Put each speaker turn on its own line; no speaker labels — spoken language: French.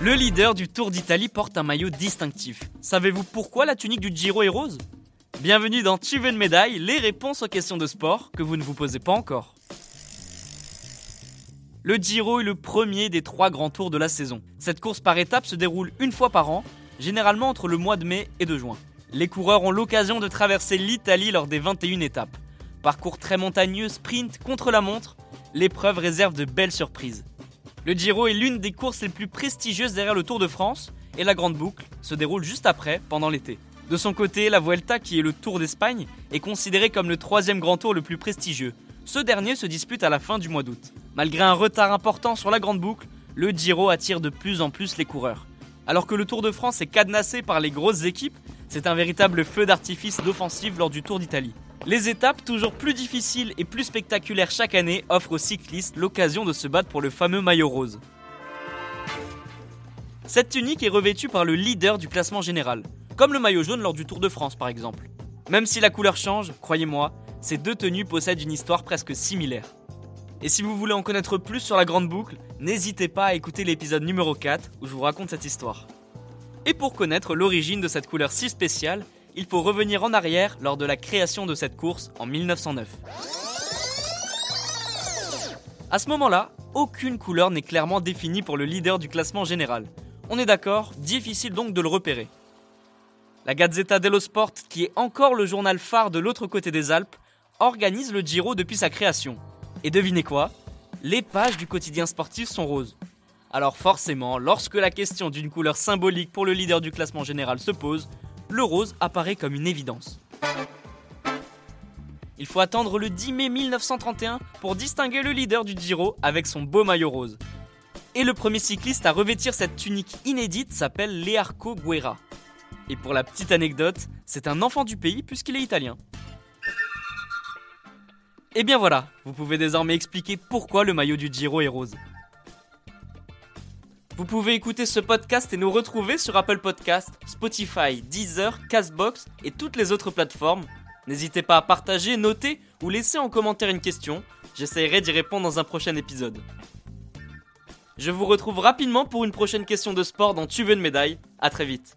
Le leader du Tour d'Italie porte un maillot distinctif. Savez-vous pourquoi la tunique du Giro est rose? Bienvenue dans Tu veux une médaille, les réponses aux questions de sport que vous ne vous posez pas encore. Le Giro est le premier des trois grands tours de la saison. Cette course par étapes se déroule une fois par an, généralement entre le mois de mai et de juin. Les coureurs ont l'occasion de traverser l'Italie lors des 21 étapes. Parcours très montagneux, sprint contre la montre, l'épreuve réserve de belles surprises. Le Giro est l'une des courses les plus prestigieuses derrière le Tour de France et la Grande Boucle se déroule juste après, pendant l'été. De son côté, la Vuelta, qui est le Tour d'Espagne, est considérée comme le troisième grand tour le plus prestigieux. Ce dernier se dispute à la fin du mois d'août. Malgré un retard important sur la Grande Boucle, le Giro attire de plus en plus les coureurs. Alors que le Tour de France est cadenassé par les grosses équipes, c'est un véritable feu d'artifice d'offensive lors du Tour d'Italie. Les étapes, toujours plus difficiles et plus spectaculaires chaque année, offrent aux cyclistes l'occasion de se battre pour le fameux maillot rose. Cette tunique est revêtue par le leader du classement général, comme le maillot jaune lors du Tour de France par exemple. Même si la couleur change, croyez-moi, ces deux tenues possèdent une histoire presque similaire. Et si vous voulez en connaître plus sur la grande boucle, n'hésitez pas à écouter l'épisode numéro 4 où je vous raconte cette histoire. Et pour connaître l'origine de cette couleur si spéciale, il faut revenir en arrière lors de la création de cette course en 1909. À ce moment-là, aucune couleur n'est clairement définie pour le leader du classement général. On est d'accord, difficile donc de le repérer. La Gazzetta dello Sport, qui est encore le journal phare de l'autre côté des Alpes, organise le Giro depuis sa création. Et devinez quoi? Les pages du quotidien sportif sont roses. Alors forcément, lorsque la question d'une couleur symbolique pour le leader du classement général se pose, le rose apparaît comme une évidence. Il faut attendre le 10 mai 1931 pour distinguer le leader du Giro avec son beau maillot rose. Et le premier cycliste à revêtir cette tunique inédite s'appelle Learco Guerra. Et pour la petite anecdote, c'est un enfant du pays puisqu'il est italien. Et bien voilà, vous pouvez désormais expliquer pourquoi le maillot du Giro est rose. Vous pouvez écouter ce podcast et nous retrouver sur Apple Podcast, Spotify, Deezer, Castbox et toutes les autres plateformes. N'hésitez pas à partager, noter ou laisser en commentaire une question. J'essaierai d'y répondre dans un prochain épisode. Je vous retrouve rapidement pour une prochaine question de sport dans Tu veux une médaille. À très vite.